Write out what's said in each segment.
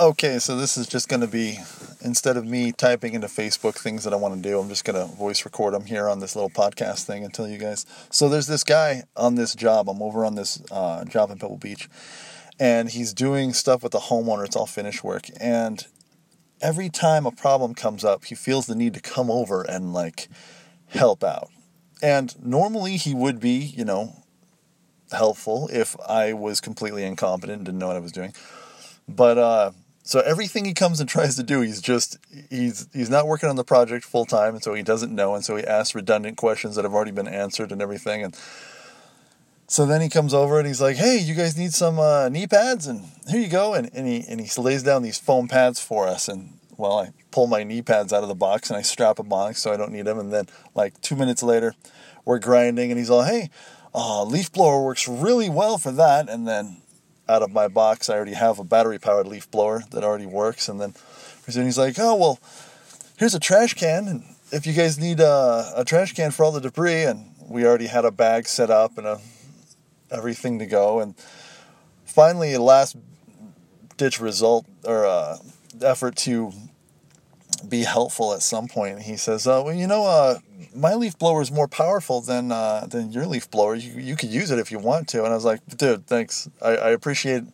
Okay, so this is just going to be instead of me typing into Facebook things that I want to do, I'm just going to voice record them here on this little podcast thing and tell you guys. So there's this guy on this job. I'm over on this uh, job in Pebble Beach, and he's doing stuff with the homeowner. It's all finished work, and every time a problem comes up, he feels the need to come over and like help out. And normally he would be, you know, helpful if I was completely incompetent and didn't know what I was doing. But uh, so everything he comes and tries to do, he's just he's he's not working on the project full time, and so he doesn't know, and so he asks redundant questions that have already been answered and everything, and so then he comes over and he's like, "Hey, you guys need some uh, knee pads, and here you go," and and he and he lays down these foam pads for us, and well, I pull my knee pads out of the box and I strap them on so I don't need them, and then like two minutes later, we're grinding, and he's all, "Hey." Uh, leaf blower works really well for that, and then out of my box. I already have a battery powered leaf blower that already works. And then he's like, oh, well, here's a trash can. And if you guys need a, a trash can for all the debris, and we already had a bag set up and a, everything to go. And finally, last ditch result or uh, effort to be helpful at some point. He says, uh, "Well, you know, uh, my leaf blower is more powerful than uh, than your leaf blower. You you could use it if you want to." And I was like, "Dude, thanks. I, I appreciate, it,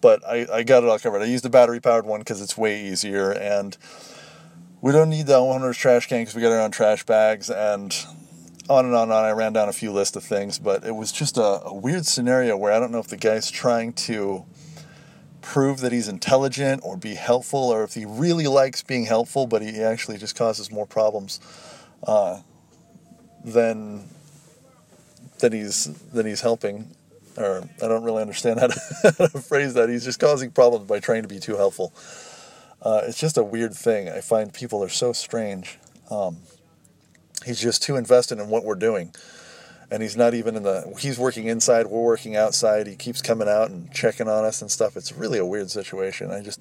but I, I got it all covered. I used the battery powered one because it's way easier, and we don't need the owner's trash can because we got our own trash bags and." On and on and on. I ran down a few list of things, but it was just a, a weird scenario where I don't know if the guy's trying to prove that he's intelligent or be helpful, or if he really likes being helpful, but he actually just causes more problems uh, than that he's that he's helping. Or I don't really understand how to, how to phrase that. He's just causing problems by trying to be too helpful. Uh, it's just a weird thing. I find people are so strange. Um, he's just too invested in what we're doing and he's not even in the he's working inside we're working outside he keeps coming out and checking on us and stuff. It's really a weird situation. I just